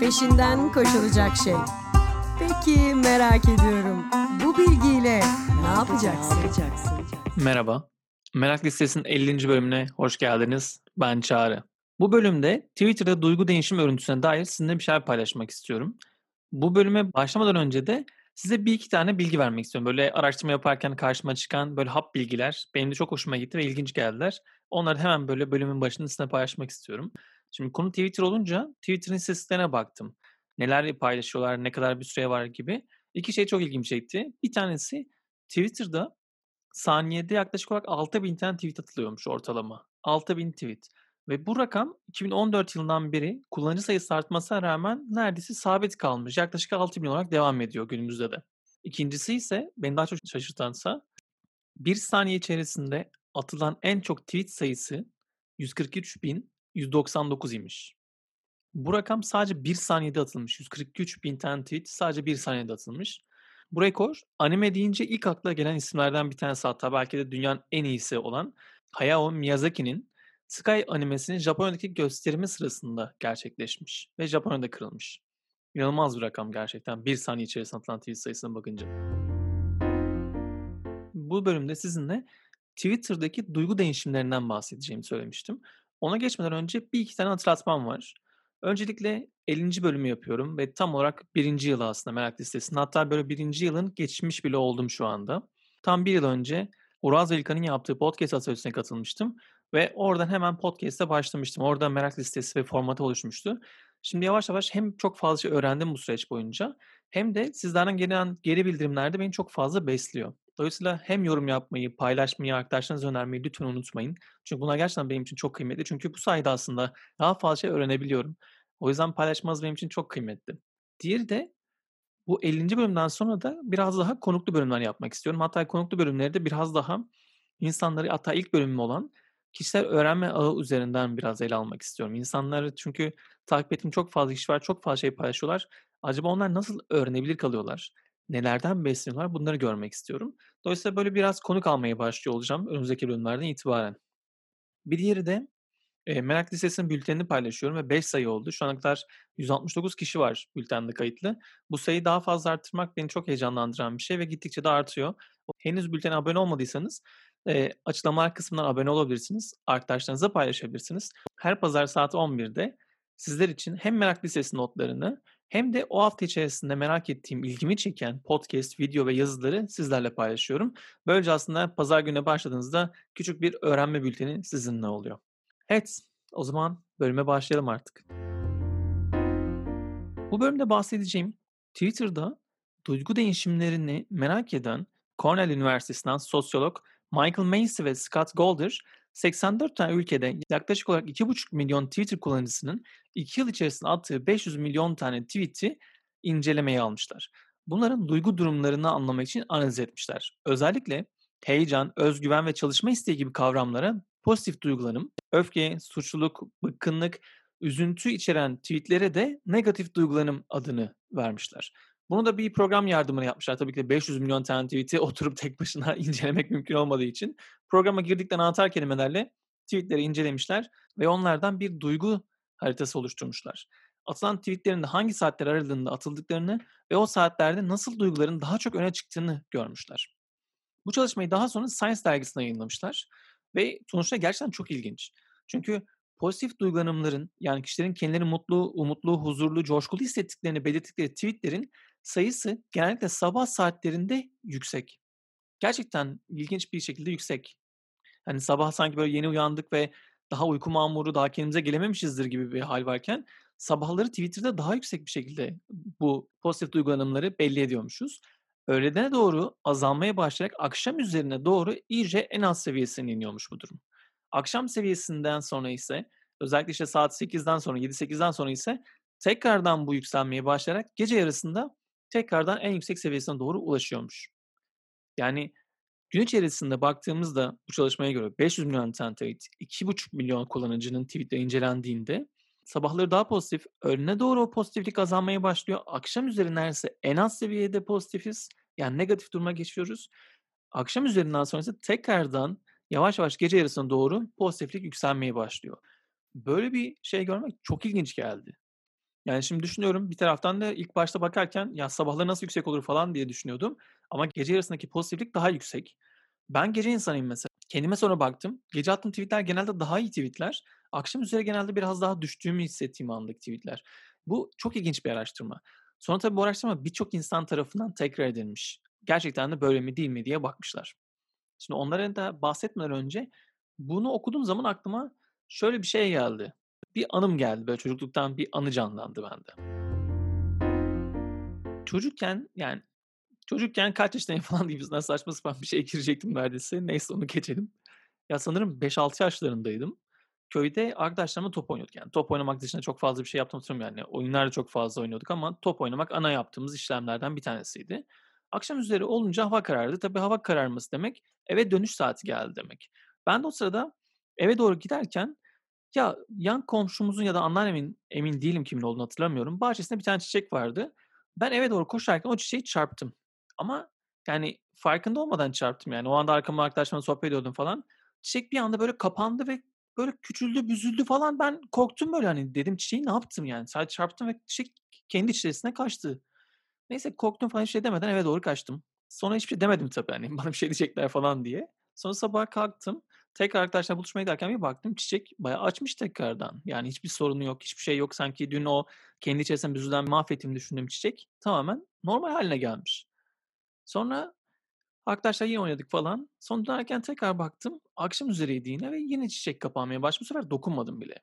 peşinden koşulacak şey. Peki merak ediyorum. Bu bilgiyle ne yapacaksın? Merhaba. Merak Listesi'nin 50. bölümüne hoş geldiniz. Ben Çağrı. Bu bölümde Twitter'da duygu değişim örüntüsüne dair sizinle bir şeyler paylaşmak istiyorum. Bu bölüme başlamadan önce de size bir iki tane bilgi vermek istiyorum. Böyle araştırma yaparken karşıma çıkan böyle hap bilgiler benim de çok hoşuma gitti ve ilginç geldiler. Onları hemen böyle bölümün başında sizinle paylaşmak istiyorum. Şimdi konu Twitter olunca Twitter'ın istatistiklerine baktım. Neler paylaşıyorlar, ne kadar bir süre var gibi. İki şey çok ilgimi çekti. Bir tanesi Twitter'da saniyede yaklaşık olarak 6000 tane tweet atılıyormuş ortalama. 6000 tweet. Ve bu rakam 2014 yılından beri kullanıcı sayısı artmasına rağmen neredeyse sabit kalmış. Yaklaşık 6000 olarak devam ediyor günümüzde de. İkincisi ise beni daha çok şaşırtansa bir saniye içerisinde atılan en çok tweet sayısı 143.199 imiş. Bu rakam sadece bir saniyede atılmış. 143 bin tane tweet sadece bir saniyede atılmış. Bu rekor anime deyince ilk akla gelen isimlerden bir tanesi hatta belki de dünyanın en iyisi olan Hayao Miyazaki'nin Sky animesinin Japonya'daki gösterimi sırasında gerçekleşmiş ve Japonya'da kırılmış. İnanılmaz bir rakam gerçekten bir saniye içerisinde atılan tweet sayısına bakınca. Bu bölümde sizinle Twitter'daki duygu değişimlerinden bahsedeceğimi söylemiştim. Ona geçmeden önce bir iki tane hatırlatmam var. Öncelikle 50. bölümü yapıyorum ve tam olarak birinci yıl aslında merak listesinde. Hatta böyle birinci yılın geçmiş bile oldum şu anda. Tam bir yıl önce Uraz Velkan'ın yaptığı podcast atölyesine katılmıştım. Ve oradan hemen podcast'e başlamıştım. Orada merak listesi ve formatı oluşmuştu. Şimdi yavaş yavaş hem çok fazla şey öğrendim bu süreç boyunca hem de sizlerden gelen geri bildirimler de beni çok fazla besliyor. Dolayısıyla hem yorum yapmayı, paylaşmayı, arkadaşlarınıza önermeyi lütfen unutmayın. Çünkü bunlar gerçekten benim için çok kıymetli. Çünkü bu sayede aslında daha fazla şey öğrenebiliyorum. O yüzden paylaşmanız benim için çok kıymetli. Diğeri de bu 50. bölümden sonra da biraz daha konuklu bölümler yapmak istiyorum. Hatta konuklu bölümleri de biraz daha insanları hatta ilk bölümüm olan kişisel öğrenme ağı üzerinden biraz ele almak istiyorum. İnsanları çünkü takip ettiğim çok fazla kişi var, çok fazla şey paylaşıyorlar. Acaba onlar nasıl öğrenebilir kalıyorlar? Nelerden besleniyorlar? Bunları görmek istiyorum. Dolayısıyla böyle biraz konuk almaya başlıyor olacağım önümüzdeki bölümlerden itibaren. Bir diğeri de e, Merak Lisesi'nin bültenini paylaşıyorum ve 5 sayı oldu. Şu ana kadar 169 kişi var bültende kayıtlı. Bu sayıyı daha fazla arttırmak beni çok heyecanlandıran bir şey ve gittikçe de artıyor. Henüz bültene abone olmadıysanız e, açıklamalar kısmından abone olabilirsiniz. Arkadaşlarınıza paylaşabilirsiniz. Her pazar saat 11'de sizler için hem Merak Lisesi notlarını hem de o hafta içerisinde merak ettiğim, ilgimi çeken podcast, video ve yazıları sizlerle paylaşıyorum. Böylece aslında pazar gününe başladığınızda küçük bir öğrenme bülteni sizinle oluyor. Evet, o zaman bölüme başlayalım artık. Bu bölümde bahsedeceğim Twitter'da duygu değişimlerini merak eden Cornell Üniversitesi'nden sosyolog Michael Macy ve Scott Golder 84 tane ülkede yaklaşık olarak 2,5 milyon Twitter kullanıcısının 2 yıl içerisinde attığı 500 milyon tane tweet'i incelemeye almışlar. Bunların duygu durumlarını anlamak için analiz etmişler. Özellikle heyecan, özgüven ve çalışma isteği gibi kavramlara pozitif duygulanım, öfke, suçluluk, bıkkınlık, üzüntü içeren tweetlere de negatif duygulanım adını vermişler. Bunu da bir program yardımıyla yapmışlar. Tabii ki de 500 milyon tane tweet'i oturup tek başına incelemek mümkün olmadığı için. Programa girdikten anahtar kelimelerle tweetleri incelemişler ve onlardan bir duygu haritası oluşturmuşlar. Atılan tweetlerin de hangi saatler aralığında atıldıklarını ve o saatlerde nasıl duyguların daha çok öne çıktığını görmüşler. Bu çalışmayı daha sonra Science dergisine yayınlamışlar ve sonuçta gerçekten çok ilginç. Çünkü pozitif duygulanımların yani kişilerin kendilerini mutlu, umutlu, huzurlu, coşkulu hissettiklerini belirttikleri tweetlerin sayısı genellikle sabah saatlerinde yüksek. Gerçekten ilginç bir şekilde yüksek. Hani sabah sanki böyle yeni uyandık ve daha uyku mamuru, daha kendimize gelememişizdir gibi bir hal varken sabahları Twitter'da daha yüksek bir şekilde bu pozitif duygulanımları belli ediyormuşuz. Öğledene doğru azalmaya başlayarak akşam üzerine doğru iyice en az seviyesine iniyormuş bu durum. Akşam seviyesinden sonra ise özellikle işte saat 8'den sonra 7-8'den sonra ise tekrardan bu yükselmeye başlayarak gece yarısında tekrardan en yüksek seviyesine doğru ulaşıyormuş. Yani gün içerisinde baktığımızda bu çalışmaya göre 500 milyon tane tweet, 2,5 milyon kullanıcının tweetleri incelendiğinde sabahları daha pozitif, öğlene doğru o pozitiflik azalmaya başlıyor. Akşam üzeri neredeyse en az seviyede pozitifiz. Yani negatif duruma geçiyoruz. Akşam üzerinden sonra ise tekrardan yavaş yavaş gece yarısına doğru pozitiflik yükselmeye başlıyor. Böyle bir şey görmek çok ilginç geldi. Yani şimdi düşünüyorum bir taraftan da ilk başta bakarken ya sabahları nasıl yüksek olur falan diye düşünüyordum. Ama gece yarısındaki pozitiflik daha yüksek. Ben gece insanıyım mesela. Kendime sonra baktım. Gece attığım tweetler genelde daha iyi tweetler. Akşam üzeri genelde biraz daha düştüğümü hissettiğim andaki tweetler. Bu çok ilginç bir araştırma. Sonra tabii bu araştırma birçok insan tarafından tekrar edilmiş. Gerçekten de böyle mi değil mi diye bakmışlar. Şimdi onlara da bahsetmeden önce bunu okuduğum zaman aklıma şöyle bir şey geldi. Bir anım geldi. Böyle çocukluktan bir anı canlandı bende. Çocukken yani çocukken kaç yaşındayım falan gibisinden saçma sapan bir şeye girecektim neredeyse. Neyse onu geçelim. Ya sanırım 5-6 yaşlarındaydım. Köyde arkadaşlarımla top oynuyorduk. Yani top oynamak dışında çok fazla bir şey yaptığımı hatırlamıyorum. Yani oyunlar da çok fazla oynuyorduk ama top oynamak ana yaptığımız işlemlerden bir tanesiydi. Akşam üzeri olunca hava karardı. Tabii hava kararması demek eve dönüş saati geldi demek. Ben de o sırada eve doğru giderken ya yan komşumuzun ya da anneannemin emin değilim kimin olduğunu hatırlamıyorum. Bahçesinde bir tane çiçek vardı. Ben eve doğru koşarken o çiçeği çarptım. Ama yani farkında olmadan çarptım yani. O anda arkamda arkadaşlarımla sohbet ediyordum falan. Çiçek bir anda böyle kapandı ve böyle küçüldü, büzüldü falan. Ben korktum böyle hani dedim çiçeği ne yaptım yani. Sadece çarptım ve çiçek kendi içerisine kaçtı. Neyse korktum falan şey demeden eve doğru kaçtım. Sonra hiçbir şey demedim tabii hani bana bir şey diyecekler falan diye. Sonra sabah kalktım. Tekrar arkadaşlar buluşmaya giderken bir baktım çiçek bayağı açmış tekrardan. Yani hiçbir sorunu yok, hiçbir şey yok. Sanki dün o kendi içerisinde büzülen mahvettiğimi düşündüğüm çiçek tamamen normal haline gelmiş. Sonra arkadaşlar yine oynadık falan. Sonra dönerken tekrar baktım. Akşam üzeriydi yine ve yine çiçek kapanmaya başlamış. Bu sefer dokunmadım bile.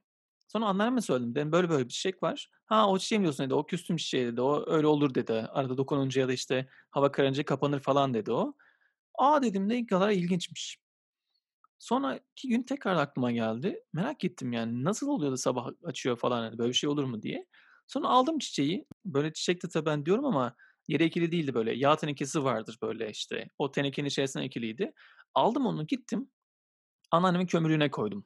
Sonra anneanneme söyledim. Dedim böyle böyle bir çiçek var. Ha o çiçeği mi diyorsun dedi. O küstüm çiçeği dedi. O öyle olur dedi. Arada dokununca ya da işte hava kararınca kapanır falan dedi o. Aa dedim ne kadar ilginçmiş. Sonraki gün tekrar aklıma geldi. Merak ettim yani nasıl oluyor da sabah açıyor falan hani böyle bir şey olur mu diye. Sonra aldım çiçeği. Böyle çiçek de ben diyorum ama yere ekili değildi böyle. Yağ tenekesi vardır böyle işte. O tenekenin içerisine ekiliydi. Aldım onu gittim. Anneannemin kömürlüğüne koydum.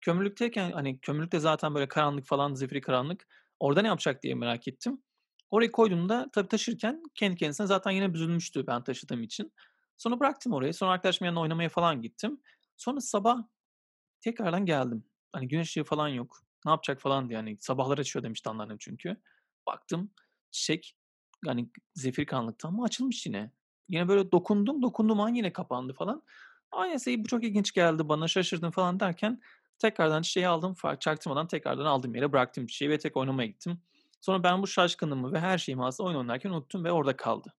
Kömürlükteyken hani kömürlükte zaten böyle karanlık falan zifiri karanlık. Orada ne yapacak diye merak ettim. Oraya koyduğumda tabii taşırken kendi kendisine zaten yine büzülmüştü ben taşıdığım için. Sonra bıraktım orayı. Sonra arkadaşımın yanına oynamaya falan gittim. Sonra sabah tekrardan geldim. Hani güneş ışığı falan yok. Ne yapacak falan diye. Hani sabahlar açıyor demişti anneannem çünkü. Baktım çiçek hani zifiri karanlıkta ama açılmış yine. Yine böyle dokundum. Dokunduğum an yine kapandı falan. Aynı şey bu çok ilginç geldi bana şaşırdım falan derken tekrardan çiçeği aldım. Çaktırmadan tekrardan aldığım yere bıraktım çiçeği ve tek oynamaya gittim. Sonra ben bu şaşkınlığımı ve her şeyimi aslında oyun oynarken unuttum ve orada kaldı.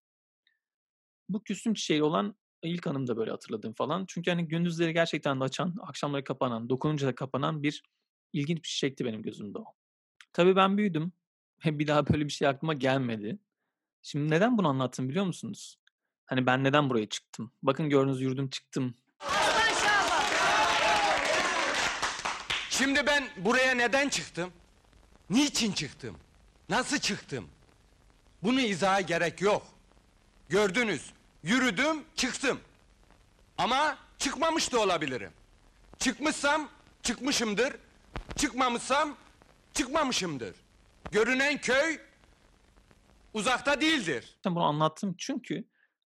Bu küstüm çiçeği olan ilk anım da böyle hatırladığım falan. Çünkü hani gündüzleri gerçekten de açan, akşamları kapanan, dokununca da kapanan bir ilginç bir çiçekti benim gözümde o. Tabii ben büyüdüm bir daha böyle bir şey aklıma gelmedi. Şimdi neden bunu anlattım biliyor musunuz? Hani ben neden buraya çıktım? Bakın gördüğünüz yurdum çıktım. Şimdi ben buraya neden çıktım? Niçin çıktım? Nasıl çıktım? Bunu izaha gerek yok. Gördünüz, yürüdüm, çıktım. Ama çıkmamış da olabilirim. Çıkmışsam çıkmışımdır. Çıkmamışsam çıkmamışımdır. Görünen köy uzakta değildir. Bunu anlattım çünkü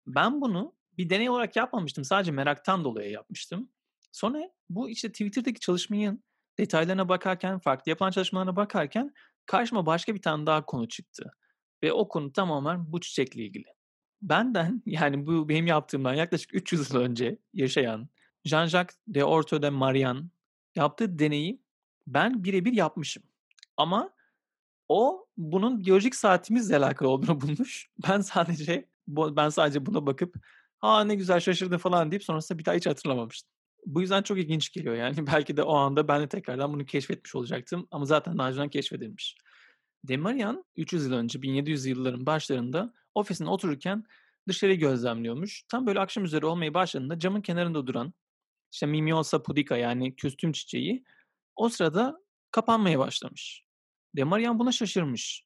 ben bunu bir deney olarak yapmamıştım. Sadece meraktan dolayı yapmıştım. Sonra bu işte Twitter'daki çalışmayı detaylarına bakarken, farklı yapılan çalışmalarına bakarken karşıma başka bir tane daha konu çıktı. Ve o konu tamamen bu çiçekle ilgili. Benden yani bu benim yaptığımdan yaklaşık 300 yıl önce yaşayan Jean-Jacques de Orto de Marian yaptığı deneyi ben birebir yapmışım. Ama o bunun biyolojik saatimizle alakalı olduğunu bulmuş. Ben sadece ben sadece buna bakıp ha ne güzel şaşırdım falan deyip sonrasında bir daha hiç hatırlamamıştım. Bu yüzden çok ilginç geliyor yani. Belki de o anda ben de tekrardan bunu keşfetmiş olacaktım ama zaten daha önceden keşfedilmiş. Demarian 300 yıl önce 1700 yılların başlarında ofisinde otururken dışarıyı gözlemliyormuş. Tam böyle akşam üzeri olmaya başladığında camın kenarında duran işte Mimiosa pudica yani küstüm çiçeği o sırada kapanmaya başlamış. Demarian buna şaşırmış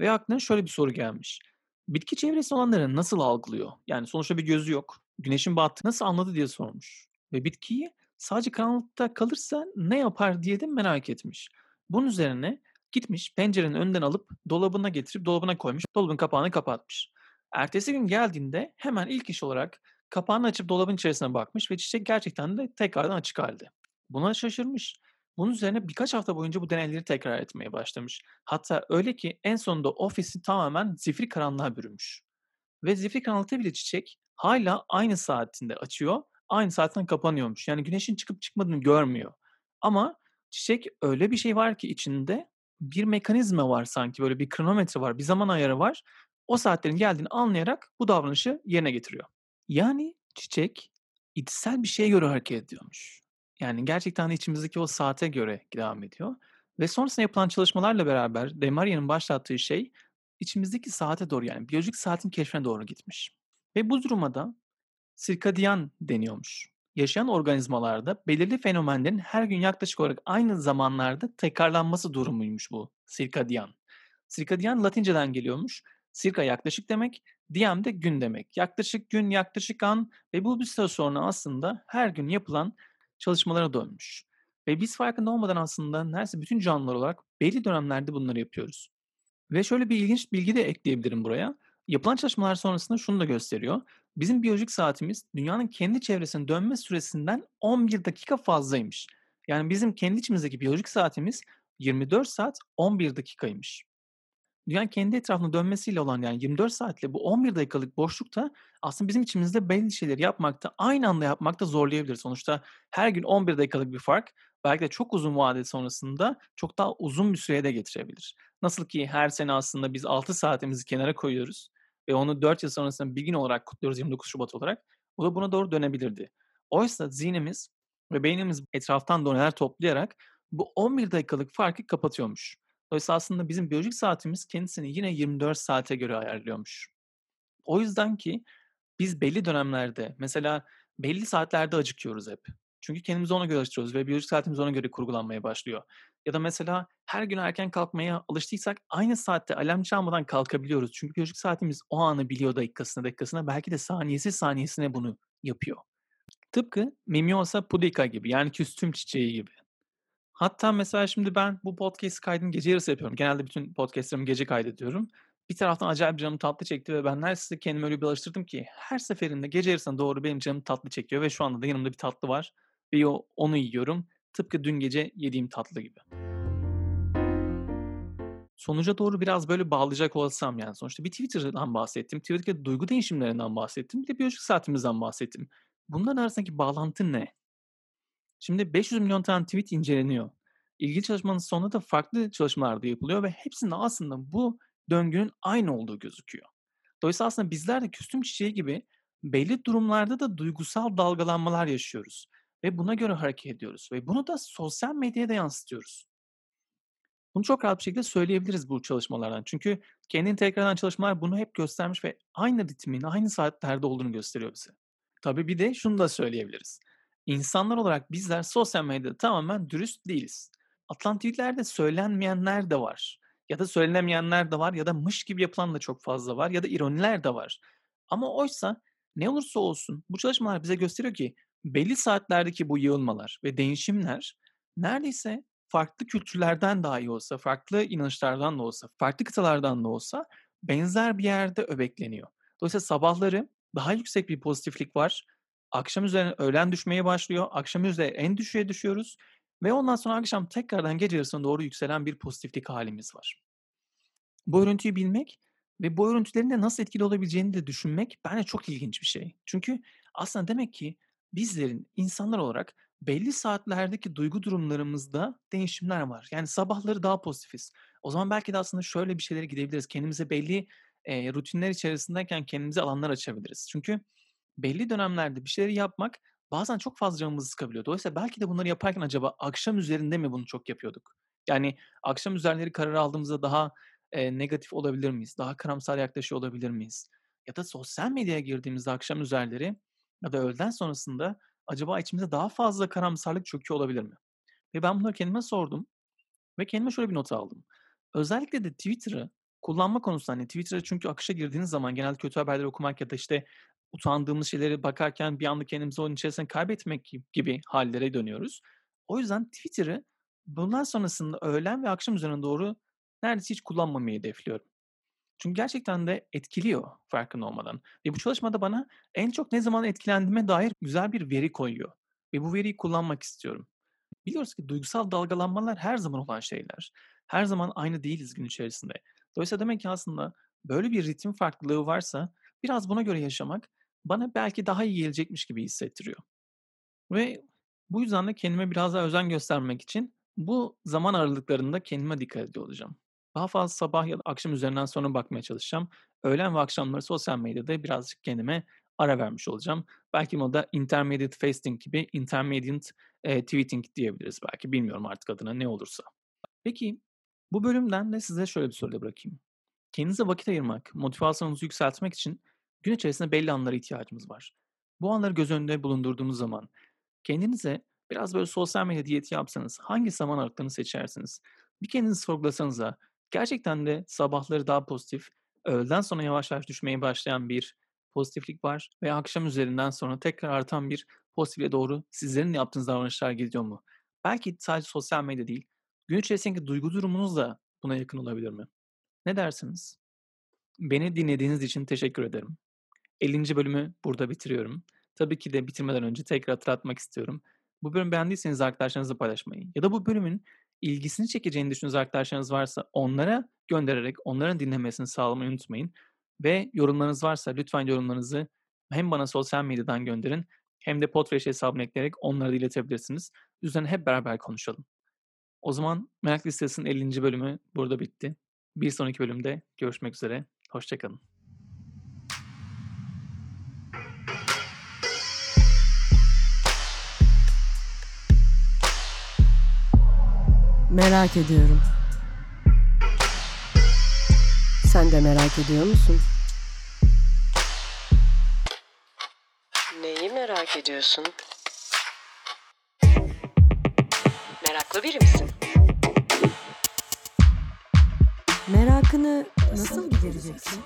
ve aklına şöyle bir soru gelmiş. Bitki çevresinde olanları nasıl algılıyor? Yani sonuçta bir gözü yok. Güneşin battığını nasıl anladı diye sormuş. Ve bitkiyi sadece karanlıkta kalırsa ne yapar diye de merak etmiş. Bunun üzerine gitmiş pencerenin önden alıp dolabına getirip dolabına koymuş. Dolabın kapağını kapatmış. Ertesi gün geldiğinde hemen ilk iş olarak kapağını açıp dolabın içerisine bakmış ve çiçek gerçekten de tekrardan açık halde. Buna şaşırmış. Bunun üzerine birkaç hafta boyunca bu deneyleri tekrar etmeye başlamış. Hatta öyle ki en sonunda ofisi tamamen zifiri karanlığa bürümüş. Ve zifiri karanlıkta bile çiçek hala aynı saatinde açıyor, aynı saatten kapanıyormuş. Yani güneşin çıkıp çıkmadığını görmüyor. Ama çiçek öyle bir şey var ki içinde bir mekanizma var sanki böyle bir kronometre var, bir zaman ayarı var. O saatlerin geldiğini anlayarak bu davranışı yerine getiriyor. Yani çiçek içsel bir şeye göre hareket ediyormuş. Yani gerçekten de içimizdeki o saate göre devam ediyor. Ve sonrasında yapılan çalışmalarla beraber Demaria'nın başlattığı şey içimizdeki saate doğru yani biyolojik saatin keşfine doğru gitmiş. Ve bu duruma da sirkadiyan deniyormuş. Yaşayan organizmalarda belirli fenomenlerin her gün yaklaşık olarak aynı zamanlarda tekrarlanması durumuymuş bu sirkadiyan. Sirkadiyan Latinceden geliyormuş. Sirka yaklaşık demek, diem de gün demek. Yaklaşık gün, yaklaşık an ve bu bir süre sonra aslında her gün yapılan çalışmalara dönmüş. Ve biz farkında olmadan aslında neredeyse bütün canlılar olarak belli dönemlerde bunları yapıyoruz. Ve şöyle bir ilginç bilgi de ekleyebilirim buraya. Yapılan çalışmalar sonrasında şunu da gösteriyor. Bizim biyolojik saatimiz dünyanın kendi çevresine dönme süresinden 11 dakika fazlaymış. Yani bizim kendi içimizdeki biyolojik saatimiz 24 saat 11 dakikaymış. Dünyanın kendi etrafında dönmesiyle olan yani 24 saatle bu 11 dakikalık boşlukta aslında bizim içimizde belli şeyleri yapmakta, aynı anda yapmakta zorlayabilir. Sonuçta her gün 11 dakikalık bir fark belki de çok uzun vade sonrasında çok daha uzun bir süreye de getirebilir. Nasıl ki her sene aslında biz 6 saatimizi kenara koyuyoruz ve onu 4 yıl sonrasında bir gün olarak kutluyoruz 29 Şubat olarak. O da buna doğru dönebilirdi. Oysa zihnimiz ve beynimiz etraftan doneler toplayarak bu 11 dakikalık farkı kapatıyormuş. Dolayısıyla aslında bizim biyolojik saatimiz kendisini yine 24 saate göre ayarlıyormuş. O yüzden ki biz belli dönemlerde mesela belli saatlerde acıkıyoruz hep. Çünkü kendimizi ona göre alıştırıyoruz ve biyolojik saatimiz ona göre kurgulanmaya başlıyor. Ya da mesela her gün erken kalkmaya alıştıysak aynı saatte alarm çalmadan kalkabiliyoruz. Çünkü biyolojik saatimiz o anı biliyor dakikasına dakikasına belki de saniyesi saniyesine bunu yapıyor. Tıpkı Mimiosa pudica gibi yani küstüm çiçeği gibi. Hatta mesela şimdi ben bu podcast kaydını gece yarısı yapıyorum. Genelde bütün podcastlerimi gece kaydediyorum. Bir taraftan acayip canım tatlı çekti ve ben neredeyse kendimi öyle bir alıştırdım ki her seferinde gece yarısına doğru benim canım tatlı çekiyor ve şu anda da yanımda bir tatlı var ve onu yiyorum. Tıpkı dün gece yediğim tatlı gibi. Sonuca doğru biraz böyle bağlayacak olsam yani sonuçta bir Twitter'dan bahsettim. Twitter'daki duygu değişimlerinden bahsettim. Bir de biyolojik saatimizden bahsettim. Bunların arasındaki bağlantı ne? Şimdi 500 milyon tane tweet inceleniyor. İlgili çalışmanın sonunda da farklı çalışmalar da yapılıyor ve hepsinde aslında bu döngünün aynı olduğu gözüküyor. Dolayısıyla aslında bizler de küstüm çiçeği gibi belli durumlarda da duygusal dalgalanmalar yaşıyoruz ve buna göre hareket ediyoruz ve bunu da sosyal medyaya da yansıtıyoruz. Bunu çok rahat bir şekilde söyleyebiliriz bu çalışmalardan. Çünkü kendini tekrardan çalışmalar bunu hep göstermiş ve aynı ritmin, aynı saatlerde olduğunu gösteriyor bize. Tabii bir de şunu da söyleyebiliriz. İnsanlar olarak bizler sosyal medyada tamamen dürüst değiliz. Atılan tweetlerde söylenmeyenler de var. Ya da söylenemeyenler de var ya da mış gibi yapılan da çok fazla var ya da ironiler de var. Ama oysa ne olursa olsun bu çalışmalar bize gösteriyor ki belli saatlerdeki bu yığılmalar ve değişimler neredeyse farklı kültürlerden dahi olsa, farklı inanışlardan da olsa, farklı kıtalardan da olsa benzer bir yerde öbekleniyor. Dolayısıyla sabahları daha yüksek bir pozitiflik var. Akşam üzerine öğlen düşmeye başlıyor. Akşam üzere en düşüğe düşüyoruz. Ve ondan sonra akşam tekrardan gece yarısına doğru yükselen bir pozitiflik halimiz var. Bu örüntüyü bilmek ve bu örüntülerin de nasıl etkili olabileceğini de düşünmek bence çok ilginç bir şey. Çünkü aslında demek ki bizlerin insanlar olarak belli saatlerdeki duygu durumlarımızda değişimler var. Yani sabahları daha pozitifiz. O zaman belki de aslında şöyle bir şeylere gidebiliriz. Kendimize belli e, rutinler içerisindeyken kendimize alanlar açabiliriz. Çünkü belli dönemlerde bir şeyleri yapmak bazen çok fazla canımızı sıkabiliyor. Dolayısıyla belki de bunları yaparken acaba akşam üzerinde mi bunu çok yapıyorduk? Yani akşam üzerleri karar aldığımızda daha e, negatif olabilir miyiz? Daha karamsar yaklaşıyor olabilir miyiz? Ya da sosyal medyaya girdiğimizde akşam üzerleri ya da öğleden sonrasında acaba içimize daha fazla karamsarlık çöküyor olabilir mi? Ve ben bunları kendime sordum ve kendime şöyle bir not aldım. Özellikle de Twitter'ı kullanma konusunda hani Twitter'a çünkü akışa girdiğiniz zaman genelde kötü haberleri okumak ya da işte utandığımız şeyleri bakarken bir anda kendimizi onun içerisinde kaybetmek gibi hallere dönüyoruz. O yüzden Twitter'ı bundan sonrasında öğlen ve akşam üzerine doğru neredeyse hiç kullanmamayı hedefliyorum. Çünkü gerçekten de etkiliyor farkında olmadan. Ve bu çalışmada bana en çok ne zaman etkilendiğime dair güzel bir veri koyuyor. Ve bu veriyi kullanmak istiyorum. Biliyoruz ki duygusal dalgalanmalar her zaman olan şeyler. Her zaman aynı değiliz gün içerisinde. Dolayısıyla demek ki aslında böyle bir ritim farklılığı varsa biraz buna göre yaşamak bana belki daha iyi gelecekmiş gibi hissettiriyor. Ve bu yüzden de kendime biraz daha özen göstermek için bu zaman aralıklarında kendime dikkat ediyor olacağım. Daha fazla sabah ya da akşam üzerinden sonra bakmaya çalışacağım. Öğlen ve akşamları sosyal medyada birazcık kendime ara vermiş olacağım. Belki moda intermediate fasting gibi intermediate e, tweeting diyebiliriz belki. Bilmiyorum artık adına ne olursa. Peki bu bölümden de size şöyle bir soru bırakayım. Kendinize vakit ayırmak, motivasyonunuzu yükseltmek için gün içerisinde belli anlara ihtiyacımız var. Bu anları göz önünde bulundurduğunuz zaman kendinize biraz böyle sosyal medya diyeti yapsanız hangi zaman aralıklarını seçersiniz? Bir kendinizi sorgulasanız da gerçekten de sabahları daha pozitif, öğleden sonra yavaş yavaş düşmeye başlayan bir pozitiflik var ve akşam üzerinden sonra tekrar artan bir pozitifliğe doğru sizlerin yaptığınız davranışlar gidiyor mu? Belki sadece sosyal medya değil, gün içerisindeki duygu durumunuz da buna yakın olabilir mi? Ne dersiniz? Beni dinlediğiniz için teşekkür ederim. 50. bölümü burada bitiriyorum. Tabii ki de bitirmeden önce tekrar hatırlatmak istiyorum. Bu bölümü beğendiyseniz arkadaşlarınızla paylaşmayı ya da bu bölümün ilgisini çekeceğini düşündüğünüz arkadaşlarınız varsa onlara göndererek onların dinlemesini sağlamayı unutmayın. Ve yorumlarınız varsa lütfen yorumlarınızı hem bana sosyal medyadan gönderin hem de Podfresh hesabına ekleyerek onlara da iletebilirsiniz. Üzerine hep beraber konuşalım. O zaman Merak Listesi'nin 50. bölümü burada bitti. Bir sonraki bölümde görüşmek üzere. Hoşçakalın. Merak ediyorum. Sen de merak ediyor musun? Neyi merak ediyorsun? Meraklı biri misin? Merakını nasıl gidereceksin?